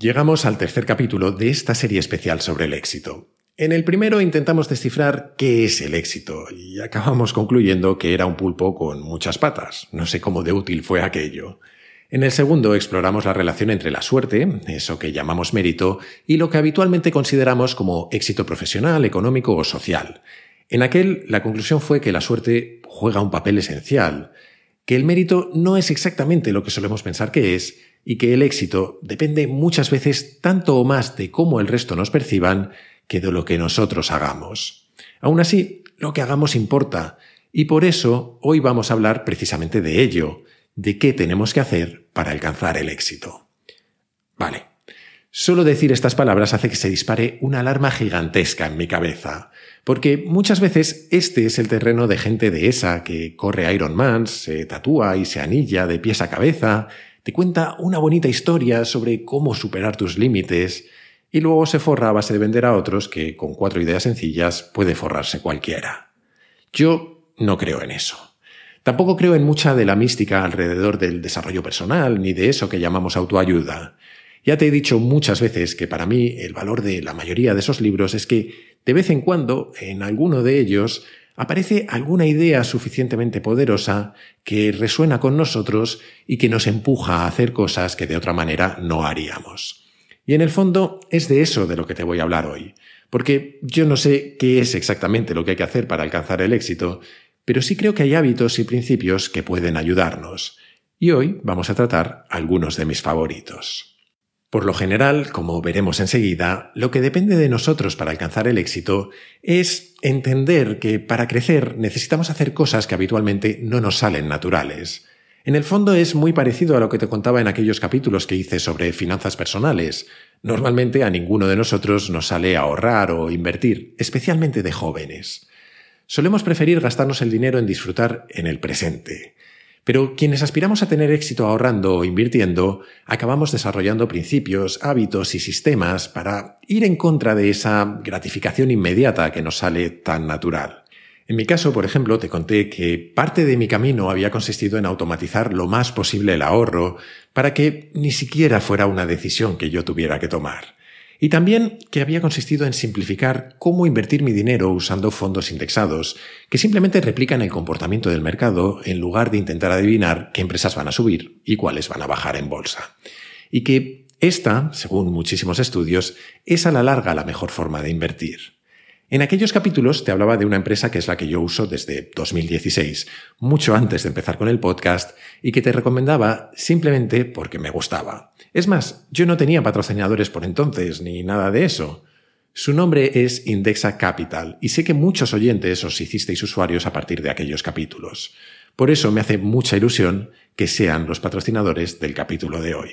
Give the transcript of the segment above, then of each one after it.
Llegamos al tercer capítulo de esta serie especial sobre el éxito. En el primero intentamos descifrar qué es el éxito y acabamos concluyendo que era un pulpo con muchas patas. No sé cómo de útil fue aquello. En el segundo exploramos la relación entre la suerte, eso que llamamos mérito, y lo que habitualmente consideramos como éxito profesional, económico o social. En aquel, la conclusión fue que la suerte juega un papel esencial, que el mérito no es exactamente lo que solemos pensar que es, y que el éxito depende muchas veces tanto o más de cómo el resto nos perciban que de lo que nosotros hagamos. Aún así, lo que hagamos importa, y por eso hoy vamos a hablar precisamente de ello, de qué tenemos que hacer para alcanzar el éxito. Vale, solo decir estas palabras hace que se dispare una alarma gigantesca en mi cabeza, porque muchas veces este es el terreno de gente de esa que corre Ironman, se tatúa y se anilla de pies a cabeza, te cuenta una bonita historia sobre cómo superar tus límites y luego se forra a base de vender a otros que con cuatro ideas sencillas puede forrarse cualquiera. Yo no creo en eso. Tampoco creo en mucha de la mística alrededor del desarrollo personal ni de eso que llamamos autoayuda. Ya te he dicho muchas veces que para mí el valor de la mayoría de esos libros es que de vez en cuando en alguno de ellos aparece alguna idea suficientemente poderosa que resuena con nosotros y que nos empuja a hacer cosas que de otra manera no haríamos. Y en el fondo es de eso de lo que te voy a hablar hoy, porque yo no sé qué es exactamente lo que hay que hacer para alcanzar el éxito, pero sí creo que hay hábitos y principios que pueden ayudarnos. Y hoy vamos a tratar algunos de mis favoritos. Por lo general, como veremos enseguida, lo que depende de nosotros para alcanzar el éxito es entender que para crecer necesitamos hacer cosas que habitualmente no nos salen naturales. En el fondo es muy parecido a lo que te contaba en aquellos capítulos que hice sobre finanzas personales. Normalmente a ninguno de nosotros nos sale ahorrar o invertir, especialmente de jóvenes. Solemos preferir gastarnos el dinero en disfrutar en el presente. Pero quienes aspiramos a tener éxito ahorrando o invirtiendo, acabamos desarrollando principios, hábitos y sistemas para ir en contra de esa gratificación inmediata que nos sale tan natural. En mi caso, por ejemplo, te conté que parte de mi camino había consistido en automatizar lo más posible el ahorro para que ni siquiera fuera una decisión que yo tuviera que tomar. Y también que había consistido en simplificar cómo invertir mi dinero usando fondos indexados, que simplemente replican el comportamiento del mercado en lugar de intentar adivinar qué empresas van a subir y cuáles van a bajar en bolsa. Y que esta, según muchísimos estudios, es a la larga la mejor forma de invertir. En aquellos capítulos te hablaba de una empresa que es la que yo uso desde 2016, mucho antes de empezar con el podcast, y que te recomendaba simplemente porque me gustaba. Es más, yo no tenía patrocinadores por entonces, ni nada de eso. Su nombre es Indexa Capital, y sé que muchos oyentes os hicisteis usuarios a partir de aquellos capítulos. Por eso me hace mucha ilusión que sean los patrocinadores del capítulo de hoy.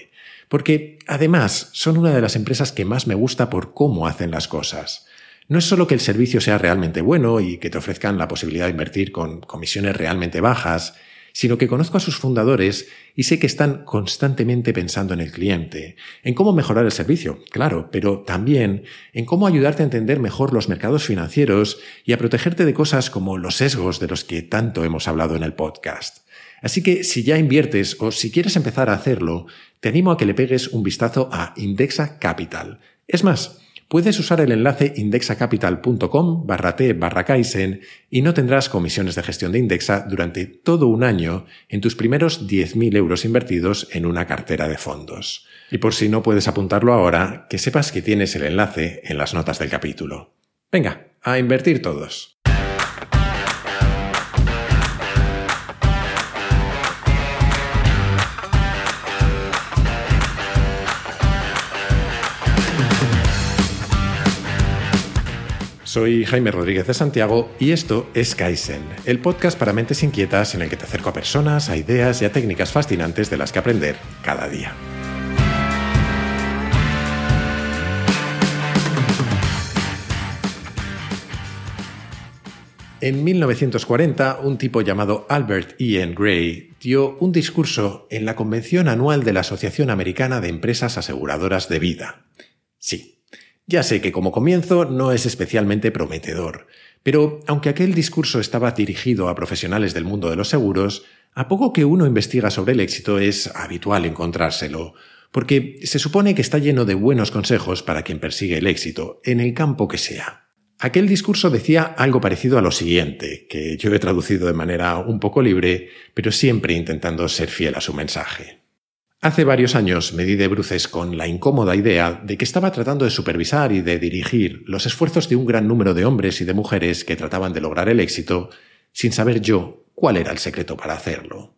Porque, además, son una de las empresas que más me gusta por cómo hacen las cosas. No es solo que el servicio sea realmente bueno y que te ofrezcan la posibilidad de invertir con comisiones realmente bajas, sino que conozco a sus fundadores y sé que están constantemente pensando en el cliente, en cómo mejorar el servicio, claro, pero también en cómo ayudarte a entender mejor los mercados financieros y a protegerte de cosas como los sesgos de los que tanto hemos hablado en el podcast. Así que si ya inviertes o si quieres empezar a hacerlo, te animo a que le pegues un vistazo a Indexa Capital. Es más, Puedes usar el enlace indexacapital.com barra T y no tendrás comisiones de gestión de Indexa durante todo un año en tus primeros 10.000 euros invertidos en una cartera de fondos. Y por si no puedes apuntarlo ahora, que sepas que tienes el enlace en las notas del capítulo. Venga, a invertir todos. Soy Jaime Rodríguez de Santiago y esto es Kaizen, el podcast para mentes inquietas en el que te acerco a personas, a ideas y a técnicas fascinantes de las que aprender cada día. En 1940, un tipo llamado Albert Ian Gray dio un discurso en la convención anual de la Asociación Americana de Empresas Aseguradoras de Vida. Sí, ya sé que como comienzo no es especialmente prometedor, pero aunque aquel discurso estaba dirigido a profesionales del mundo de los seguros, a poco que uno investiga sobre el éxito es habitual encontrárselo, porque se supone que está lleno de buenos consejos para quien persigue el éxito, en el campo que sea. Aquel discurso decía algo parecido a lo siguiente, que yo he traducido de manera un poco libre, pero siempre intentando ser fiel a su mensaje. Hace varios años me di de bruces con la incómoda idea de que estaba tratando de supervisar y de dirigir los esfuerzos de un gran número de hombres y de mujeres que trataban de lograr el éxito sin saber yo cuál era el secreto para hacerlo.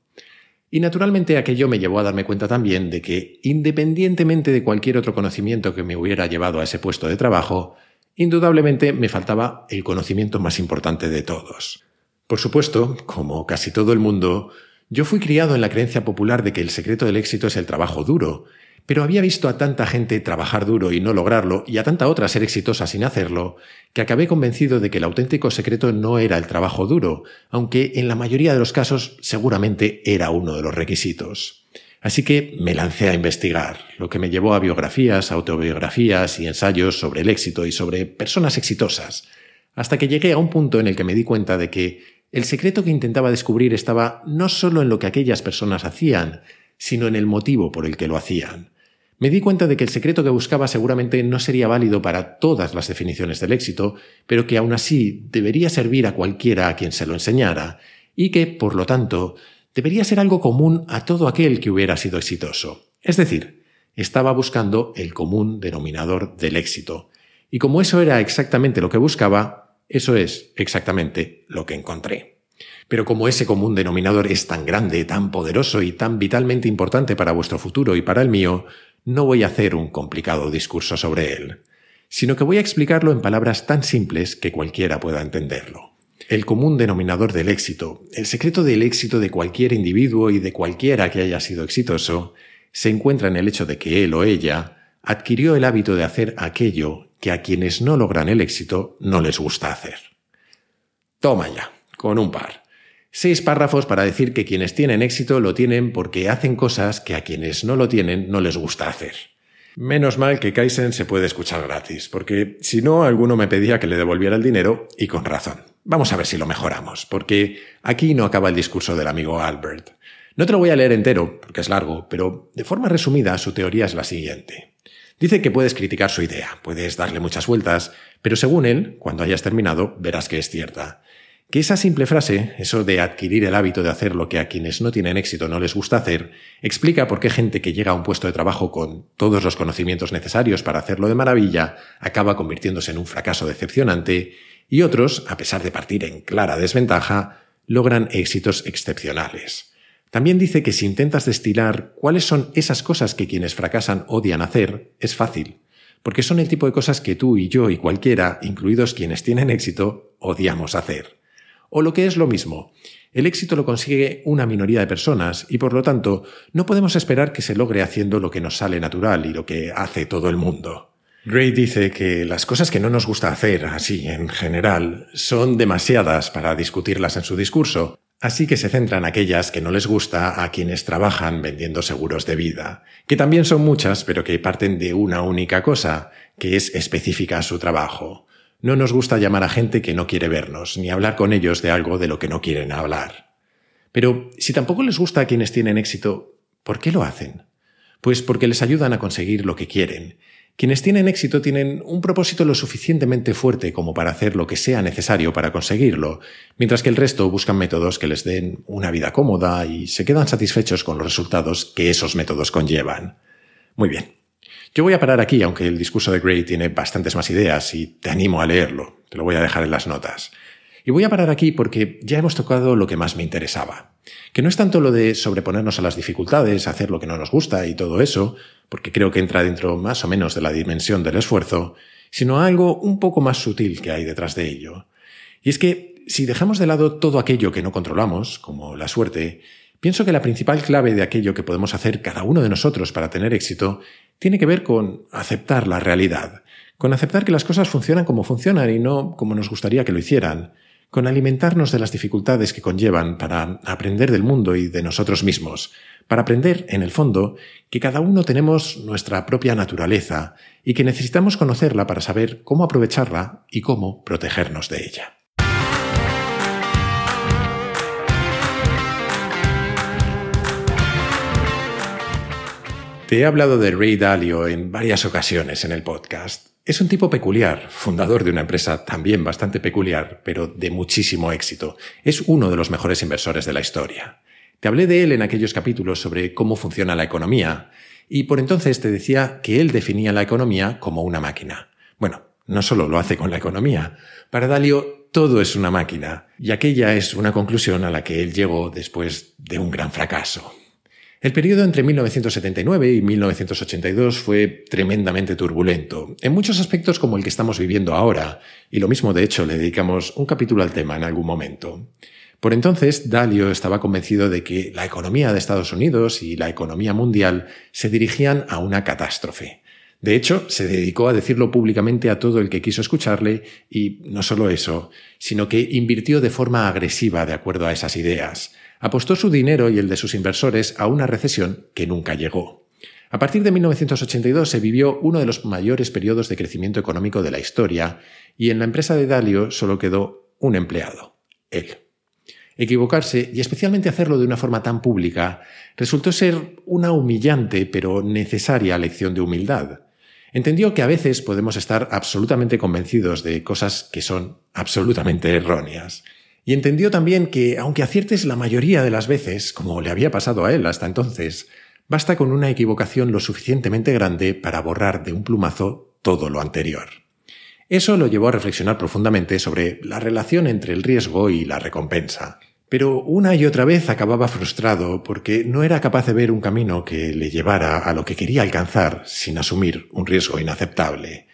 Y naturalmente aquello me llevó a darme cuenta también de que, independientemente de cualquier otro conocimiento que me hubiera llevado a ese puesto de trabajo, indudablemente me faltaba el conocimiento más importante de todos. Por supuesto, como casi todo el mundo, yo fui criado en la creencia popular de que el secreto del éxito es el trabajo duro, pero había visto a tanta gente trabajar duro y no lograrlo, y a tanta otra ser exitosa sin hacerlo, que acabé convencido de que el auténtico secreto no era el trabajo duro, aunque en la mayoría de los casos seguramente era uno de los requisitos. Así que me lancé a investigar, lo que me llevó a biografías, autobiografías y ensayos sobre el éxito y sobre personas exitosas, hasta que llegué a un punto en el que me di cuenta de que el secreto que intentaba descubrir estaba no solo en lo que aquellas personas hacían, sino en el motivo por el que lo hacían. Me di cuenta de que el secreto que buscaba seguramente no sería válido para todas las definiciones del éxito, pero que aún así debería servir a cualquiera a quien se lo enseñara, y que, por lo tanto, debería ser algo común a todo aquel que hubiera sido exitoso. Es decir, estaba buscando el común denominador del éxito. Y como eso era exactamente lo que buscaba, eso es exactamente lo que encontré. Pero como ese común denominador es tan grande, tan poderoso y tan vitalmente importante para vuestro futuro y para el mío, no voy a hacer un complicado discurso sobre él, sino que voy a explicarlo en palabras tan simples que cualquiera pueda entenderlo. El común denominador del éxito, el secreto del éxito de cualquier individuo y de cualquiera que haya sido exitoso, se encuentra en el hecho de que él o ella adquirió el hábito de hacer aquello que a quienes no logran el éxito no les gusta hacer. Toma ya, con un par. Seis párrafos para decir que quienes tienen éxito lo tienen porque hacen cosas que a quienes no lo tienen no les gusta hacer. Menos mal que Kaizen se puede escuchar gratis, porque si no, alguno me pedía que le devolviera el dinero, y con razón. Vamos a ver si lo mejoramos, porque aquí no acaba el discurso del amigo Albert. No te lo voy a leer entero, porque es largo, pero de forma resumida su teoría es la siguiente. Dice que puedes criticar su idea, puedes darle muchas vueltas, pero según él, cuando hayas terminado, verás que es cierta. Que esa simple frase, eso de adquirir el hábito de hacer lo que a quienes no tienen éxito no les gusta hacer, explica por qué gente que llega a un puesto de trabajo con todos los conocimientos necesarios para hacerlo de maravilla acaba convirtiéndose en un fracaso decepcionante y otros, a pesar de partir en clara desventaja, logran éxitos excepcionales. También dice que si intentas destilar cuáles son esas cosas que quienes fracasan odian hacer, es fácil, porque son el tipo de cosas que tú y yo y cualquiera, incluidos quienes tienen éxito, odiamos hacer. O lo que es lo mismo, el éxito lo consigue una minoría de personas y por lo tanto no podemos esperar que se logre haciendo lo que nos sale natural y lo que hace todo el mundo. Gray dice que las cosas que no nos gusta hacer, así en general, son demasiadas para discutirlas en su discurso, Así que se centran aquellas que no les gusta a quienes trabajan vendiendo seguros de vida, que también son muchas, pero que parten de una única cosa, que es específica a su trabajo. No nos gusta llamar a gente que no quiere vernos, ni hablar con ellos de algo de lo que no quieren hablar. Pero si tampoco les gusta a quienes tienen éxito, ¿por qué lo hacen? Pues porque les ayudan a conseguir lo que quieren, quienes tienen éxito tienen un propósito lo suficientemente fuerte como para hacer lo que sea necesario para conseguirlo, mientras que el resto buscan métodos que les den una vida cómoda y se quedan satisfechos con los resultados que esos métodos conllevan. Muy bien. Yo voy a parar aquí, aunque el discurso de Gray tiene bastantes más ideas y te animo a leerlo. Te lo voy a dejar en las notas. Y voy a parar aquí porque ya hemos tocado lo que más me interesaba. Que no es tanto lo de sobreponernos a las dificultades, hacer lo que no nos gusta y todo eso, porque creo que entra dentro más o menos de la dimensión del esfuerzo, sino algo un poco más sutil que hay detrás de ello. Y es que si dejamos de lado todo aquello que no controlamos, como la suerte, pienso que la principal clave de aquello que podemos hacer cada uno de nosotros para tener éxito tiene que ver con aceptar la realidad, con aceptar que las cosas funcionan como funcionan y no como nos gustaría que lo hicieran, con alimentarnos de las dificultades que conllevan para aprender del mundo y de nosotros mismos, para aprender, en el fondo, que cada uno tenemos nuestra propia naturaleza y que necesitamos conocerla para saber cómo aprovecharla y cómo protegernos de ella. Te he hablado de Ray Dalio en varias ocasiones en el podcast. Es un tipo peculiar, fundador de una empresa también bastante peculiar, pero de muchísimo éxito. Es uno de los mejores inversores de la historia. Te hablé de él en aquellos capítulos sobre cómo funciona la economía, y por entonces te decía que él definía la economía como una máquina. Bueno, no solo lo hace con la economía. Para Dalio todo es una máquina, y aquella es una conclusión a la que él llegó después de un gran fracaso. El periodo entre 1979 y 1982 fue tremendamente turbulento, en muchos aspectos como el que estamos viviendo ahora, y lo mismo de hecho le dedicamos un capítulo al tema en algún momento. Por entonces, Dalio estaba convencido de que la economía de Estados Unidos y la economía mundial se dirigían a una catástrofe. De hecho, se dedicó a decirlo públicamente a todo el que quiso escucharle y no solo eso, sino que invirtió de forma agresiva de acuerdo a esas ideas apostó su dinero y el de sus inversores a una recesión que nunca llegó. A partir de 1982 se vivió uno de los mayores periodos de crecimiento económico de la historia y en la empresa de Dalio solo quedó un empleado, él. Equivocarse, y especialmente hacerlo de una forma tan pública, resultó ser una humillante pero necesaria lección de humildad. Entendió que a veces podemos estar absolutamente convencidos de cosas que son absolutamente erróneas. Y entendió también que, aunque aciertes la mayoría de las veces, como le había pasado a él hasta entonces, basta con una equivocación lo suficientemente grande para borrar de un plumazo todo lo anterior. Eso lo llevó a reflexionar profundamente sobre la relación entre el riesgo y la recompensa. Pero una y otra vez acababa frustrado porque no era capaz de ver un camino que le llevara a lo que quería alcanzar sin asumir un riesgo inaceptable.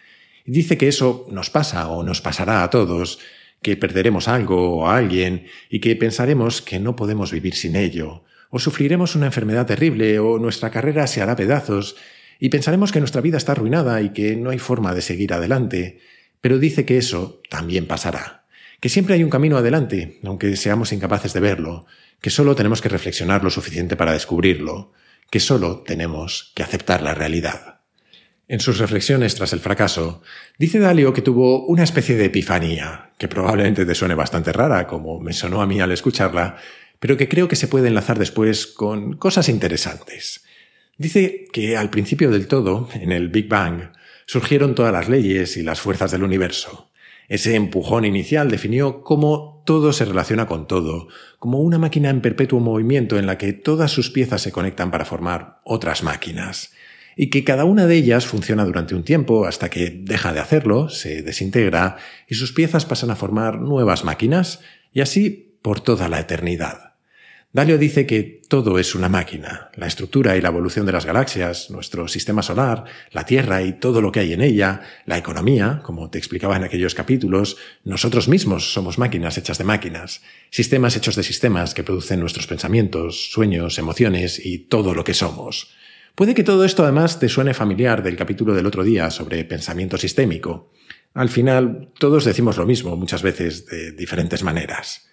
Dice que eso nos pasa o nos pasará a todos que perderemos algo o a alguien y que pensaremos que no podemos vivir sin ello, o sufriremos una enfermedad terrible o nuestra carrera se hará pedazos y pensaremos que nuestra vida está arruinada y que no hay forma de seguir adelante, pero dice que eso también pasará, que siempre hay un camino adelante, aunque seamos incapaces de verlo, que solo tenemos que reflexionar lo suficiente para descubrirlo, que solo tenemos que aceptar la realidad. En sus reflexiones tras el fracaso, dice Dalio que tuvo una especie de epifanía, que probablemente te suene bastante rara, como me sonó a mí al escucharla, pero que creo que se puede enlazar después con cosas interesantes. Dice que al principio del todo, en el Big Bang, surgieron todas las leyes y las fuerzas del universo. Ese empujón inicial definió cómo todo se relaciona con todo, como una máquina en perpetuo movimiento en la que todas sus piezas se conectan para formar otras máquinas y que cada una de ellas funciona durante un tiempo hasta que deja de hacerlo, se desintegra y sus piezas pasan a formar nuevas máquinas y así por toda la eternidad. Dalio dice que todo es una máquina, la estructura y la evolución de las galaxias, nuestro sistema solar, la Tierra y todo lo que hay en ella, la economía, como te explicaba en aquellos capítulos, nosotros mismos somos máquinas hechas de máquinas, sistemas hechos de sistemas que producen nuestros pensamientos, sueños, emociones y todo lo que somos. Puede que todo esto además te suene familiar del capítulo del otro día sobre pensamiento sistémico. Al final, todos decimos lo mismo muchas veces de diferentes maneras.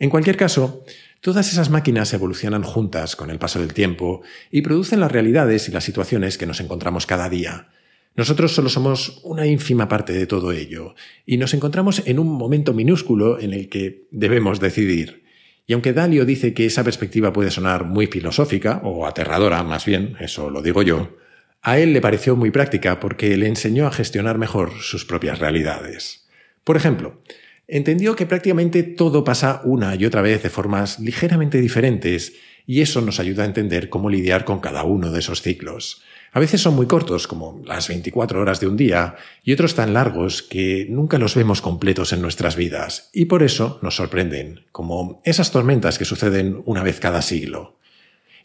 En cualquier caso, todas esas máquinas evolucionan juntas con el paso del tiempo y producen las realidades y las situaciones que nos encontramos cada día. Nosotros solo somos una ínfima parte de todo ello, y nos encontramos en un momento minúsculo en el que debemos decidir. Y aunque Dalio dice que esa perspectiva puede sonar muy filosófica, o aterradora más bien, eso lo digo yo, a él le pareció muy práctica porque le enseñó a gestionar mejor sus propias realidades. Por ejemplo, entendió que prácticamente todo pasa una y otra vez de formas ligeramente diferentes, y eso nos ayuda a entender cómo lidiar con cada uno de esos ciclos. A veces son muy cortos, como las 24 horas de un día, y otros tan largos que nunca los vemos completos en nuestras vidas, y por eso nos sorprenden, como esas tormentas que suceden una vez cada siglo.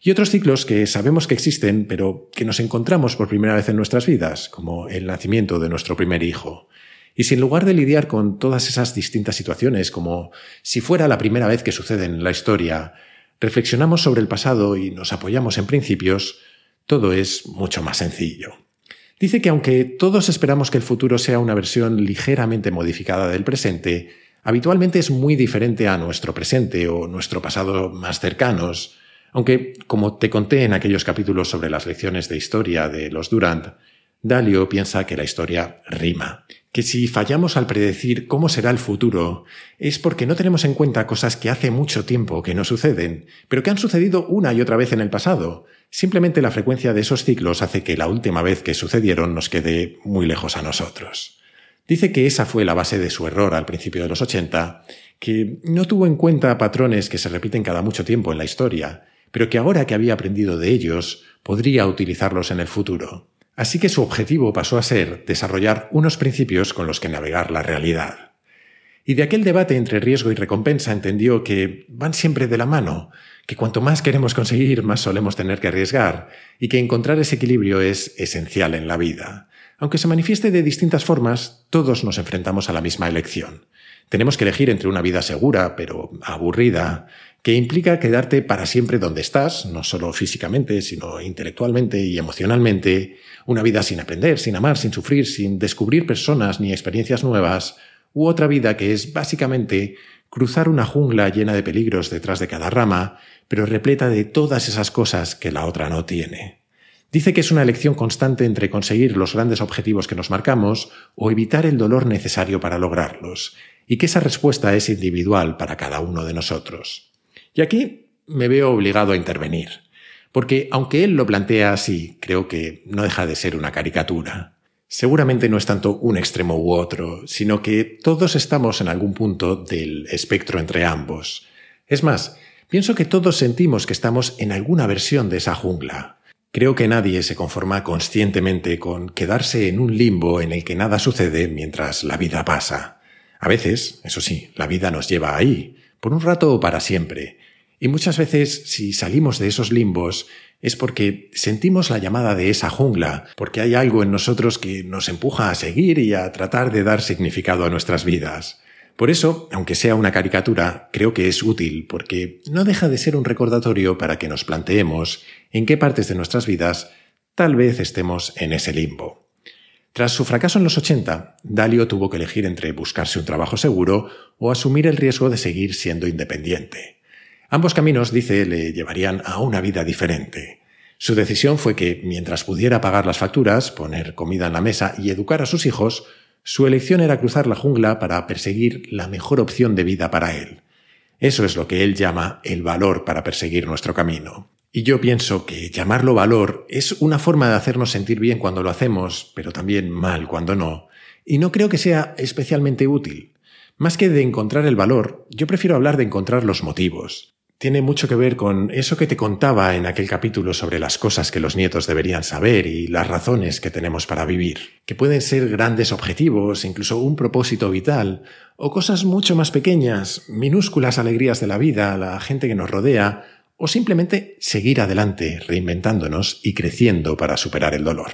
Y otros ciclos que sabemos que existen, pero que nos encontramos por primera vez en nuestras vidas, como el nacimiento de nuestro primer hijo. Y si en lugar de lidiar con todas esas distintas situaciones, como si fuera la primera vez que suceden en la historia, reflexionamos sobre el pasado y nos apoyamos en principios, todo es mucho más sencillo. Dice que aunque todos esperamos que el futuro sea una versión ligeramente modificada del presente, habitualmente es muy diferente a nuestro presente o nuestro pasado más cercanos, aunque, como te conté en aquellos capítulos sobre las lecciones de historia de los Durant, Dalio piensa que la historia rima, que si fallamos al predecir cómo será el futuro, es porque no tenemos en cuenta cosas que hace mucho tiempo que no suceden, pero que han sucedido una y otra vez en el pasado, Simplemente la frecuencia de esos ciclos hace que la última vez que sucedieron nos quede muy lejos a nosotros. Dice que esa fue la base de su error al principio de los 80, que no tuvo en cuenta patrones que se repiten cada mucho tiempo en la historia, pero que ahora que había aprendido de ellos, podría utilizarlos en el futuro. Así que su objetivo pasó a ser desarrollar unos principios con los que navegar la realidad. Y de aquel debate entre riesgo y recompensa entendió que van siempre de la mano, que cuanto más queremos conseguir, más solemos tener que arriesgar, y que encontrar ese equilibrio es esencial en la vida. Aunque se manifieste de distintas formas, todos nos enfrentamos a la misma elección. Tenemos que elegir entre una vida segura, pero aburrida, que implica quedarte para siempre donde estás, no solo físicamente, sino intelectualmente y emocionalmente, una vida sin aprender, sin amar, sin sufrir, sin descubrir personas ni experiencias nuevas, u otra vida que es básicamente cruzar una jungla llena de peligros detrás de cada rama, pero repleta de todas esas cosas que la otra no tiene. Dice que es una elección constante entre conseguir los grandes objetivos que nos marcamos o evitar el dolor necesario para lograrlos, y que esa respuesta es individual para cada uno de nosotros. Y aquí me veo obligado a intervenir, porque aunque él lo plantea así, creo que no deja de ser una caricatura. Seguramente no es tanto un extremo u otro, sino que todos estamos en algún punto del espectro entre ambos. Es más, pienso que todos sentimos que estamos en alguna versión de esa jungla. Creo que nadie se conforma conscientemente con quedarse en un limbo en el que nada sucede mientras la vida pasa. A veces, eso sí, la vida nos lleva ahí, por un rato o para siempre. Y muchas veces, si salimos de esos limbos, es porque sentimos la llamada de esa jungla, porque hay algo en nosotros que nos empuja a seguir y a tratar de dar significado a nuestras vidas. Por eso, aunque sea una caricatura, creo que es útil, porque no deja de ser un recordatorio para que nos planteemos en qué partes de nuestras vidas tal vez estemos en ese limbo. Tras su fracaso en los 80, Dalio tuvo que elegir entre buscarse un trabajo seguro o asumir el riesgo de seguir siendo independiente. Ambos caminos, dice, le llevarían a una vida diferente. Su decisión fue que, mientras pudiera pagar las facturas, poner comida en la mesa y educar a sus hijos, su elección era cruzar la jungla para perseguir la mejor opción de vida para él. Eso es lo que él llama el valor para perseguir nuestro camino. Y yo pienso que llamarlo valor es una forma de hacernos sentir bien cuando lo hacemos, pero también mal cuando no, y no creo que sea especialmente útil. Más que de encontrar el valor, yo prefiero hablar de encontrar los motivos tiene mucho que ver con eso que te contaba en aquel capítulo sobre las cosas que los nietos deberían saber y las razones que tenemos para vivir, que pueden ser grandes objetivos, incluso un propósito vital, o cosas mucho más pequeñas, minúsculas alegrías de la vida, la gente que nos rodea, o simplemente seguir adelante, reinventándonos y creciendo para superar el dolor.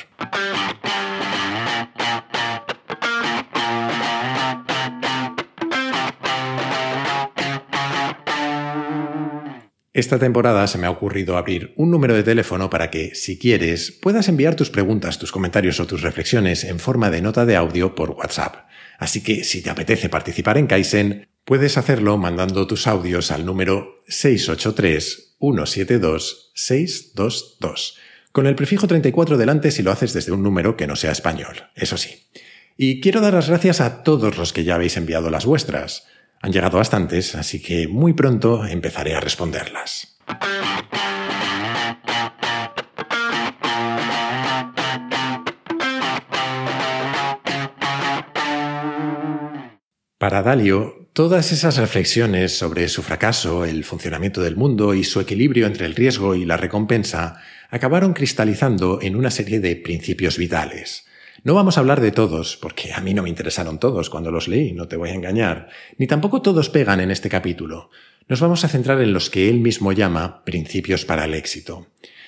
Esta temporada se me ha ocurrido abrir un número de teléfono para que, si quieres, puedas enviar tus preguntas, tus comentarios o tus reflexiones en forma de nota de audio por WhatsApp. Así que si te apetece participar en Kaizen, puedes hacerlo mandando tus audios al número 683-172-622, con el prefijo 34 delante si lo haces desde un número que no sea español, eso sí. Y quiero dar las gracias a todos los que ya habéis enviado las vuestras. Han llegado bastantes, así que muy pronto empezaré a responderlas. Para Dalio, todas esas reflexiones sobre su fracaso, el funcionamiento del mundo y su equilibrio entre el riesgo y la recompensa acabaron cristalizando en una serie de principios vitales. No vamos a hablar de todos, porque a mí no me interesaron todos cuando los leí, no te voy a engañar, ni tampoco todos pegan en este capítulo. Nos vamos a centrar en los que él mismo llama principios para el éxito.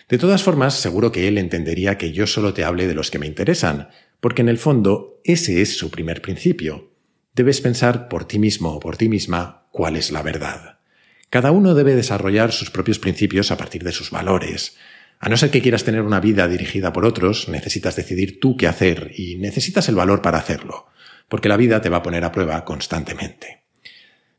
De todas formas, seguro que él entendería que yo solo te hable de los que me interesan, porque en el fondo ese es su primer principio. Debes pensar por ti mismo o por ti misma cuál es la verdad. Cada uno debe desarrollar sus propios principios a partir de sus valores, a no ser que quieras tener una vida dirigida por otros, necesitas decidir tú qué hacer y necesitas el valor para hacerlo, porque la vida te va a poner a prueba constantemente.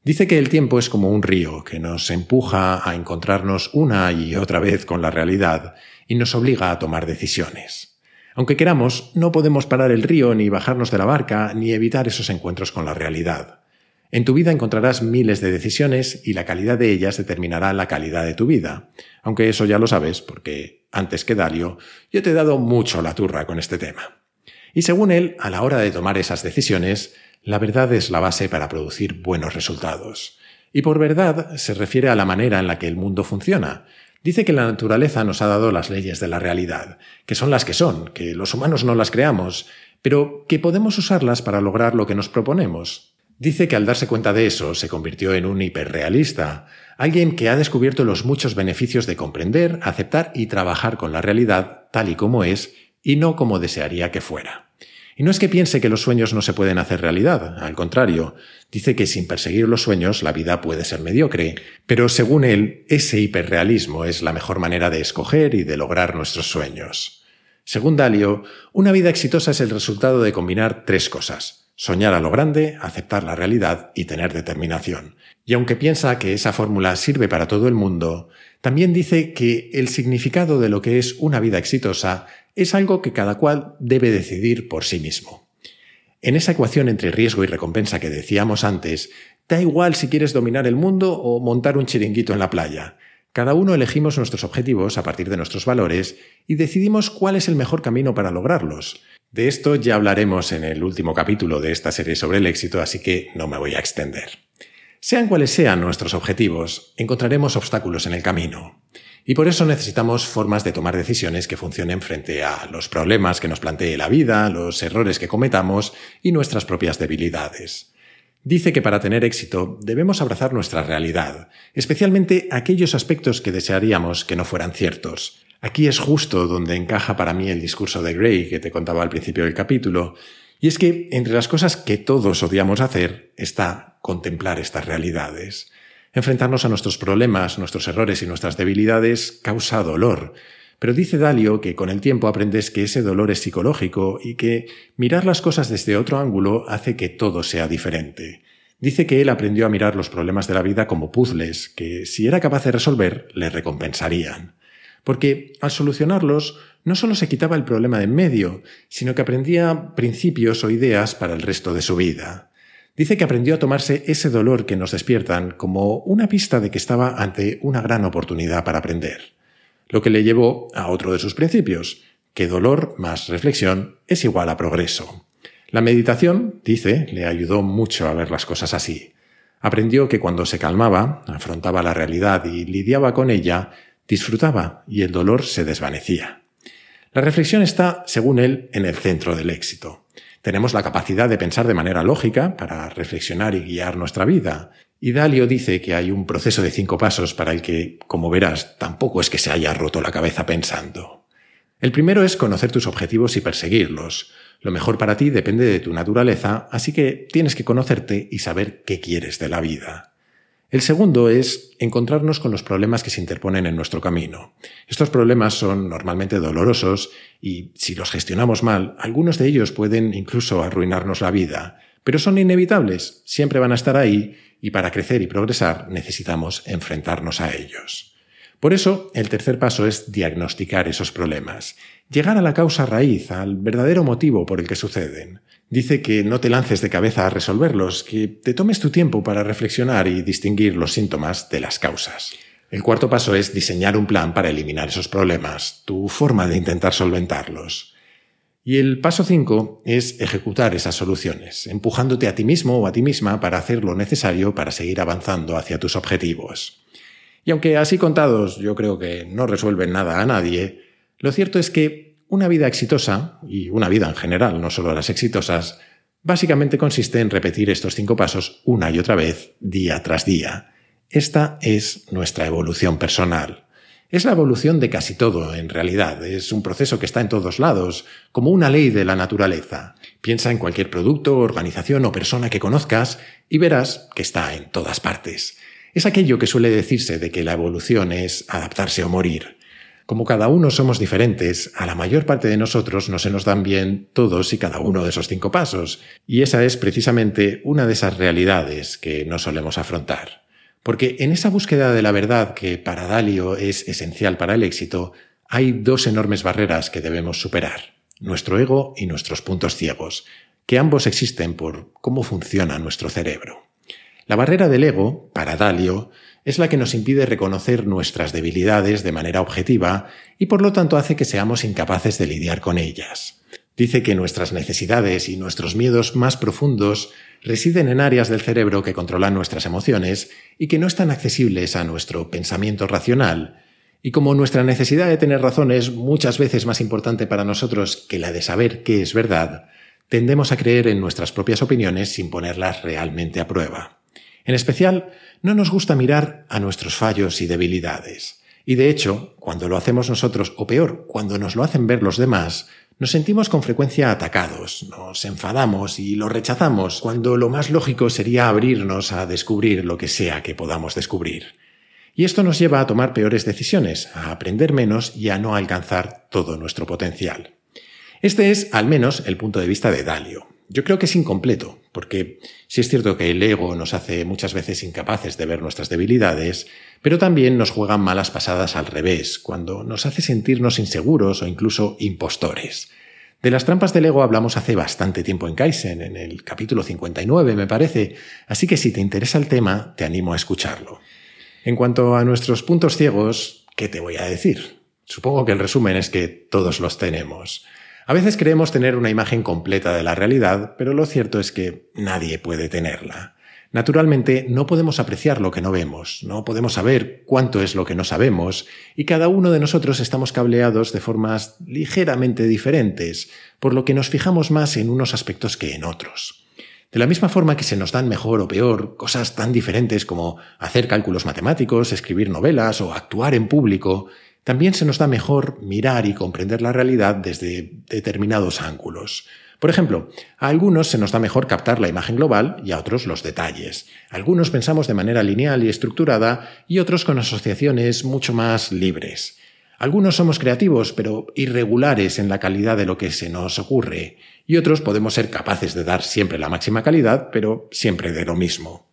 Dice que el tiempo es como un río que nos empuja a encontrarnos una y otra vez con la realidad y nos obliga a tomar decisiones. Aunque queramos, no podemos parar el río ni bajarnos de la barca ni evitar esos encuentros con la realidad. En tu vida encontrarás miles de decisiones y la calidad de ellas determinará la calidad de tu vida, aunque eso ya lo sabes porque antes que Dalio, yo te he dado mucho la turra con este tema. Y según él, a la hora de tomar esas decisiones, la verdad es la base para producir buenos resultados. Y por verdad se refiere a la manera en la que el mundo funciona. Dice que la naturaleza nos ha dado las leyes de la realidad, que son las que son, que los humanos no las creamos, pero que podemos usarlas para lograr lo que nos proponemos. Dice que al darse cuenta de eso se convirtió en un hiperrealista, alguien que ha descubierto los muchos beneficios de comprender, aceptar y trabajar con la realidad tal y como es y no como desearía que fuera. Y no es que piense que los sueños no se pueden hacer realidad, al contrario, dice que sin perseguir los sueños la vida puede ser mediocre, pero según él, ese hiperrealismo es la mejor manera de escoger y de lograr nuestros sueños. Según Dalio, una vida exitosa es el resultado de combinar tres cosas. Soñar a lo grande, aceptar la realidad y tener determinación. Y aunque piensa que esa fórmula sirve para todo el mundo, también dice que el significado de lo que es una vida exitosa es algo que cada cual debe decidir por sí mismo. En esa ecuación entre riesgo y recompensa que decíamos antes, da igual si quieres dominar el mundo o montar un chiringuito en la playa. Cada uno elegimos nuestros objetivos a partir de nuestros valores y decidimos cuál es el mejor camino para lograrlos. De esto ya hablaremos en el último capítulo de esta serie sobre el éxito, así que no me voy a extender. Sean cuales sean nuestros objetivos, encontraremos obstáculos en el camino. Y por eso necesitamos formas de tomar decisiones que funcionen frente a los problemas que nos plantee la vida, los errores que cometamos y nuestras propias debilidades. Dice que para tener éxito debemos abrazar nuestra realidad, especialmente aquellos aspectos que desearíamos que no fueran ciertos. Aquí es justo donde encaja para mí el discurso de Gray que te contaba al principio del capítulo, y es que entre las cosas que todos odiamos hacer está contemplar estas realidades. Enfrentarnos a nuestros problemas, nuestros errores y nuestras debilidades causa dolor, pero dice Dalio que con el tiempo aprendes que ese dolor es psicológico y que mirar las cosas desde otro ángulo hace que todo sea diferente. Dice que él aprendió a mirar los problemas de la vida como puzzles, que si era capaz de resolver, le recompensarían. Porque al solucionarlos, no solo se quitaba el problema de en medio, sino que aprendía principios o ideas para el resto de su vida. Dice que aprendió a tomarse ese dolor que nos despiertan como una pista de que estaba ante una gran oportunidad para aprender. Lo que le llevó a otro de sus principios, que dolor más reflexión es igual a progreso. La meditación, dice, le ayudó mucho a ver las cosas así. Aprendió que cuando se calmaba, afrontaba la realidad y lidiaba con ella, disfrutaba y el dolor se desvanecía. La reflexión está, según él, en el centro del éxito. Tenemos la capacidad de pensar de manera lógica para reflexionar y guiar nuestra vida. Y dice que hay un proceso de cinco pasos para el que, como verás, tampoco es que se haya roto la cabeza pensando. El primero es conocer tus objetivos y perseguirlos. Lo mejor para ti depende de tu naturaleza, así que tienes que conocerte y saber qué quieres de la vida. El segundo es encontrarnos con los problemas que se interponen en nuestro camino. Estos problemas son normalmente dolorosos y si los gestionamos mal, algunos de ellos pueden incluso arruinarnos la vida, pero son inevitables, siempre van a estar ahí y para crecer y progresar necesitamos enfrentarnos a ellos. Por eso, el tercer paso es diagnosticar esos problemas, llegar a la causa raíz, al verdadero motivo por el que suceden. Dice que no te lances de cabeza a resolverlos, que te tomes tu tiempo para reflexionar y distinguir los síntomas de las causas. El cuarto paso es diseñar un plan para eliminar esos problemas, tu forma de intentar solventarlos. Y el paso cinco es ejecutar esas soluciones, empujándote a ti mismo o a ti misma para hacer lo necesario para seguir avanzando hacia tus objetivos. Y aunque así contados yo creo que no resuelven nada a nadie, lo cierto es que una vida exitosa, y una vida en general, no solo las exitosas, básicamente consiste en repetir estos cinco pasos una y otra vez, día tras día. Esta es nuestra evolución personal. Es la evolución de casi todo, en realidad. Es un proceso que está en todos lados, como una ley de la naturaleza. Piensa en cualquier producto, organización o persona que conozcas y verás que está en todas partes. Es aquello que suele decirse de que la evolución es adaptarse o morir. Como cada uno somos diferentes, a la mayor parte de nosotros no se nos dan bien todos y cada uno de esos cinco pasos, y esa es precisamente una de esas realidades que no solemos afrontar. Porque en esa búsqueda de la verdad que para Dalio es esencial para el éxito, hay dos enormes barreras que debemos superar, nuestro ego y nuestros puntos ciegos, que ambos existen por cómo funciona nuestro cerebro. La barrera del ego, para Dalio, es la que nos impide reconocer nuestras debilidades de manera objetiva y por lo tanto hace que seamos incapaces de lidiar con ellas. Dice que nuestras necesidades y nuestros miedos más profundos residen en áreas del cerebro que controlan nuestras emociones y que no están accesibles a nuestro pensamiento racional. Y como nuestra necesidad de tener razón es muchas veces más importante para nosotros que la de saber qué es verdad, tendemos a creer en nuestras propias opiniones sin ponerlas realmente a prueba. En especial, no nos gusta mirar a nuestros fallos y debilidades. Y de hecho, cuando lo hacemos nosotros, o peor, cuando nos lo hacen ver los demás, nos sentimos con frecuencia atacados, nos enfadamos y lo rechazamos, cuando lo más lógico sería abrirnos a descubrir lo que sea que podamos descubrir. Y esto nos lleva a tomar peores decisiones, a aprender menos y a no alcanzar todo nuestro potencial. Este es, al menos, el punto de vista de Dalio. Yo creo que es incompleto, porque sí es cierto que el ego nos hace muchas veces incapaces de ver nuestras debilidades, pero también nos juegan malas pasadas al revés, cuando nos hace sentirnos inseguros o incluso impostores. De las trampas del ego hablamos hace bastante tiempo en Kaizen, en el capítulo 59 me parece, así que si te interesa el tema, te animo a escucharlo. En cuanto a nuestros puntos ciegos, ¿qué te voy a decir? Supongo que el resumen es que todos los tenemos. A veces creemos tener una imagen completa de la realidad, pero lo cierto es que nadie puede tenerla. Naturalmente, no podemos apreciar lo que no vemos, no podemos saber cuánto es lo que no sabemos, y cada uno de nosotros estamos cableados de formas ligeramente diferentes, por lo que nos fijamos más en unos aspectos que en otros. De la misma forma que se nos dan mejor o peor cosas tan diferentes como hacer cálculos matemáticos, escribir novelas o actuar en público, también se nos da mejor mirar y comprender la realidad desde determinados ángulos. Por ejemplo, a algunos se nos da mejor captar la imagen global y a otros los detalles. Algunos pensamos de manera lineal y estructurada y otros con asociaciones mucho más libres. Algunos somos creativos, pero irregulares en la calidad de lo que se nos ocurre, y otros podemos ser capaces de dar siempre la máxima calidad, pero siempre de lo mismo.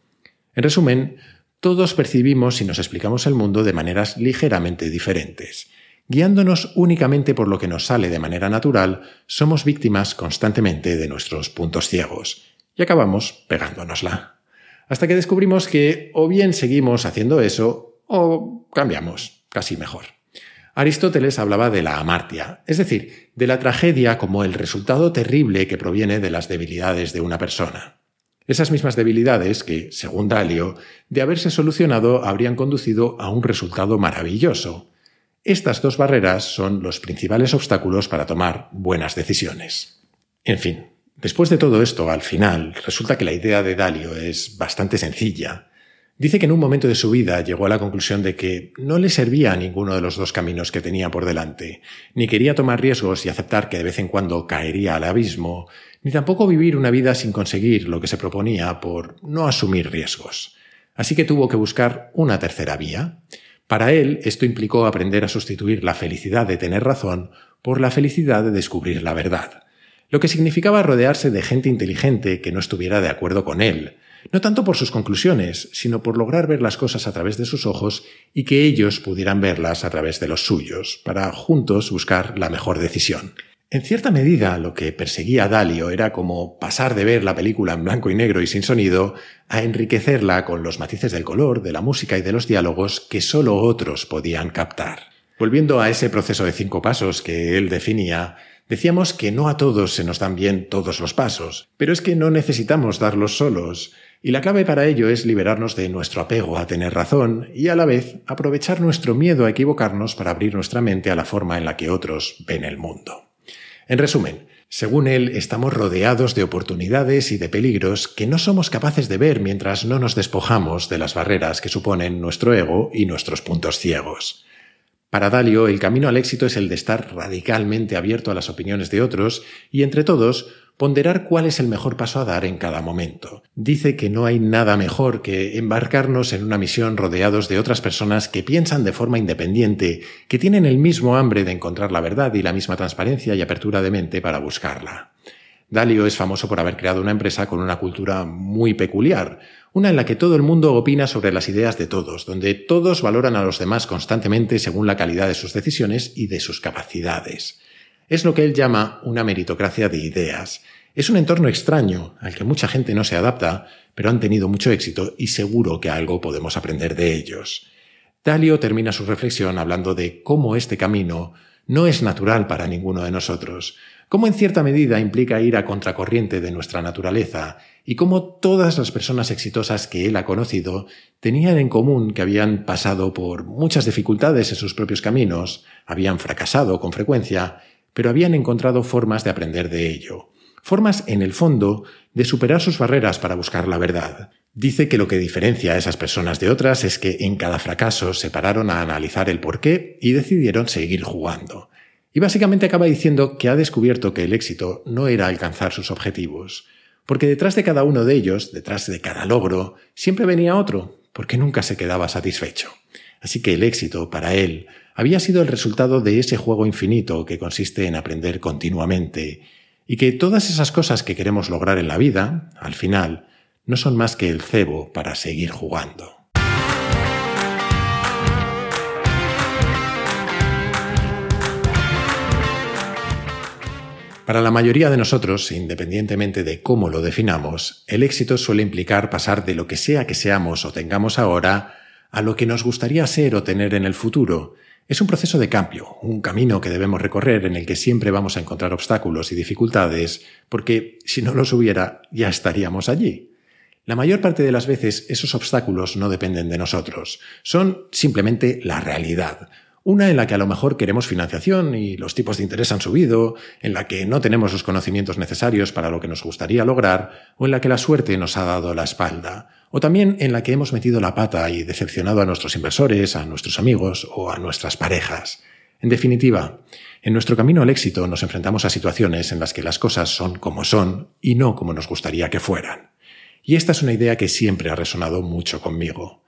En resumen, todos percibimos y nos explicamos el mundo de maneras ligeramente diferentes. Guiándonos únicamente por lo que nos sale de manera natural, somos víctimas constantemente de nuestros puntos ciegos y acabamos pegándonosla. Hasta que descubrimos que o bien seguimos haciendo eso o cambiamos, casi mejor. Aristóteles hablaba de la amartia, es decir, de la tragedia como el resultado terrible que proviene de las debilidades de una persona. Esas mismas debilidades que, según Dalio, de haberse solucionado habrían conducido a un resultado maravilloso. Estas dos barreras son los principales obstáculos para tomar buenas decisiones. En fin, después de todo esto, al final, resulta que la idea de Dalio es bastante sencilla. Dice que en un momento de su vida llegó a la conclusión de que no le servía a ninguno de los dos caminos que tenía por delante, ni quería tomar riesgos y aceptar que de vez en cuando caería al abismo, ni tampoco vivir una vida sin conseguir lo que se proponía por no asumir riesgos. Así que tuvo que buscar una tercera vía. Para él, esto implicó aprender a sustituir la felicidad de tener razón por la felicidad de descubrir la verdad, lo que significaba rodearse de gente inteligente que no estuviera de acuerdo con él, no tanto por sus conclusiones, sino por lograr ver las cosas a través de sus ojos y que ellos pudieran verlas a través de los suyos, para juntos buscar la mejor decisión. En cierta medida, lo que perseguía Dalio era como pasar de ver la película en blanco y negro y sin sonido a enriquecerla con los matices del color, de la música y de los diálogos que sólo otros podían captar. Volviendo a ese proceso de cinco pasos que él definía, decíamos que no a todos se nos dan bien todos los pasos, pero es que no necesitamos darlos solos, y la clave para ello es liberarnos de nuestro apego a tener razón y a la vez aprovechar nuestro miedo a equivocarnos para abrir nuestra mente a la forma en la que otros ven el mundo. En resumen, según él, estamos rodeados de oportunidades y de peligros que no somos capaces de ver mientras no nos despojamos de las barreras que suponen nuestro ego y nuestros puntos ciegos. Para Dalio, el camino al éxito es el de estar radicalmente abierto a las opiniones de otros y, entre todos, ponderar cuál es el mejor paso a dar en cada momento. Dice que no hay nada mejor que embarcarnos en una misión rodeados de otras personas que piensan de forma independiente, que tienen el mismo hambre de encontrar la verdad y la misma transparencia y apertura de mente para buscarla. Dalio es famoso por haber creado una empresa con una cultura muy peculiar, una en la que todo el mundo opina sobre las ideas de todos, donde todos valoran a los demás constantemente según la calidad de sus decisiones y de sus capacidades. Es lo que él llama una meritocracia de ideas, Es un entorno extraño al que mucha gente no se adapta, pero han tenido mucho éxito y seguro que algo podemos aprender de ellos. Dalio termina su reflexión hablando de cómo este camino no es natural para ninguno de nosotros, cómo en cierta medida implica ir a contracorriente de nuestra naturaleza y cómo todas las personas exitosas que él ha conocido tenían en común que habían pasado por muchas dificultades en sus propios caminos, habían fracasado con frecuencia, pero habían encontrado formas de aprender de ello, formas en el fondo de superar sus barreras para buscar la verdad. Dice que lo que diferencia a esas personas de otras es que en cada fracaso se pararon a analizar el porqué y decidieron seguir jugando. Y básicamente acaba diciendo que ha descubierto que el éxito no era alcanzar sus objetivos, porque detrás de cada uno de ellos, detrás de cada logro, siempre venía otro, porque nunca se quedaba satisfecho. Así que el éxito, para él, había sido el resultado de ese juego infinito que consiste en aprender continuamente, y que todas esas cosas que queremos lograr en la vida, al final, no son más que el cebo para seguir jugando. Para la mayoría de nosotros, independientemente de cómo lo definamos, el éxito suele implicar pasar de lo que sea que seamos o tengamos ahora a lo que nos gustaría ser o tener en el futuro. Es un proceso de cambio, un camino que debemos recorrer en el que siempre vamos a encontrar obstáculos y dificultades, porque si no los hubiera, ya estaríamos allí. La mayor parte de las veces esos obstáculos no dependen de nosotros, son simplemente la realidad, una en la que a lo mejor queremos financiación y los tipos de interés han subido, en la que no tenemos los conocimientos necesarios para lo que nos gustaría lograr, o en la que la suerte nos ha dado la espalda, o también en la que hemos metido la pata y decepcionado a nuestros inversores, a nuestros amigos o a nuestras parejas. En definitiva, en nuestro camino al éxito nos enfrentamos a situaciones en las que las cosas son como son y no como nos gustaría que fueran. Y esta es una idea que siempre ha resonado mucho conmigo.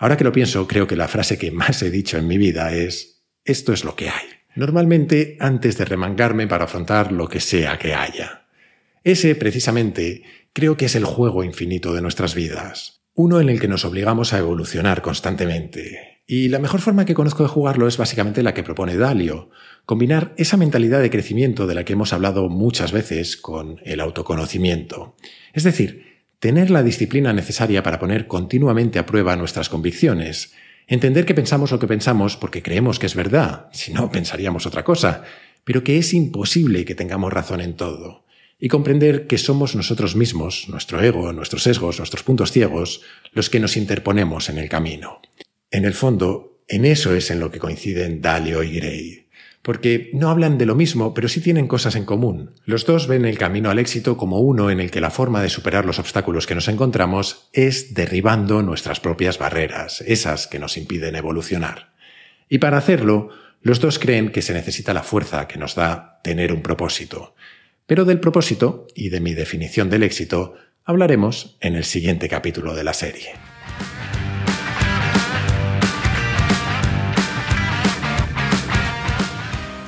Ahora que lo pienso, creo que la frase que más he dicho en mi vida es, esto es lo que hay. Normalmente antes de remangarme para afrontar lo que sea que haya. Ese, precisamente, creo que es el juego infinito de nuestras vidas. Uno en el que nos obligamos a evolucionar constantemente. Y la mejor forma que conozco de jugarlo es básicamente la que propone Dalio, combinar esa mentalidad de crecimiento de la que hemos hablado muchas veces con el autoconocimiento. Es decir, tener la disciplina necesaria para poner continuamente a prueba nuestras convicciones, entender que pensamos lo que pensamos porque creemos que es verdad, si no pensaríamos otra cosa, pero que es imposible que tengamos razón en todo, y comprender que somos nosotros mismos, nuestro ego, nuestros sesgos, nuestros puntos ciegos, los que nos interponemos en el camino. En el fondo, en eso es en lo que coinciden Dalio y Gray porque no hablan de lo mismo, pero sí tienen cosas en común. Los dos ven el camino al éxito como uno en el que la forma de superar los obstáculos que nos encontramos es derribando nuestras propias barreras, esas que nos impiden evolucionar. Y para hacerlo, los dos creen que se necesita la fuerza que nos da tener un propósito. Pero del propósito y de mi definición del éxito hablaremos en el siguiente capítulo de la serie.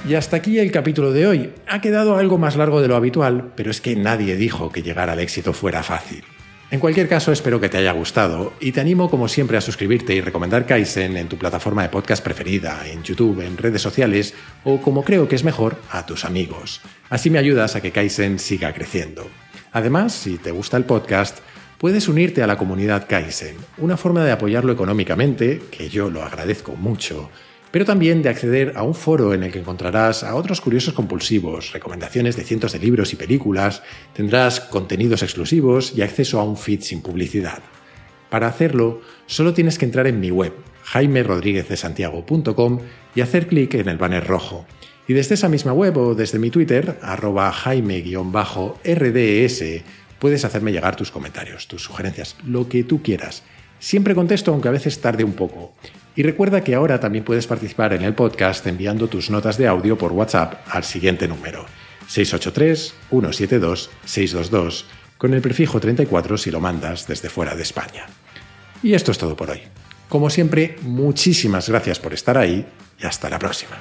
Y hasta aquí el capítulo de hoy. Ha quedado algo más largo de lo habitual, pero es que nadie dijo que llegar al éxito fuera fácil. En cualquier caso, espero que te haya gustado y te animo como siempre a suscribirte y recomendar Kaizen en tu plataforma de podcast preferida, en YouTube, en redes sociales o, como creo que es mejor, a tus amigos. Así me ayudas a que Kaizen siga creciendo. Además, si te gusta el podcast, puedes unirte a la comunidad Kaizen, una forma de apoyarlo económicamente, que yo lo agradezco mucho pero también de acceder a un foro en el que encontrarás a otros curiosos compulsivos, recomendaciones de cientos de libros y películas, tendrás contenidos exclusivos y acceso a un feed sin publicidad. Para hacerlo, solo tienes que entrar en mi web, jaimerodríguezdesantiago.com y hacer clic en el banner rojo. Y desde esa misma web o desde mi Twitter, arroba jaime-rds, puedes hacerme llegar tus comentarios, tus sugerencias, lo que tú quieras. Siempre contesto, aunque a veces tarde un poco. Y recuerda que ahora también puedes participar en el podcast enviando tus notas de audio por WhatsApp al siguiente número 683-172-622 con el prefijo 34 si lo mandas desde fuera de España. Y esto es todo por hoy. Como siempre, muchísimas gracias por estar ahí y hasta la próxima.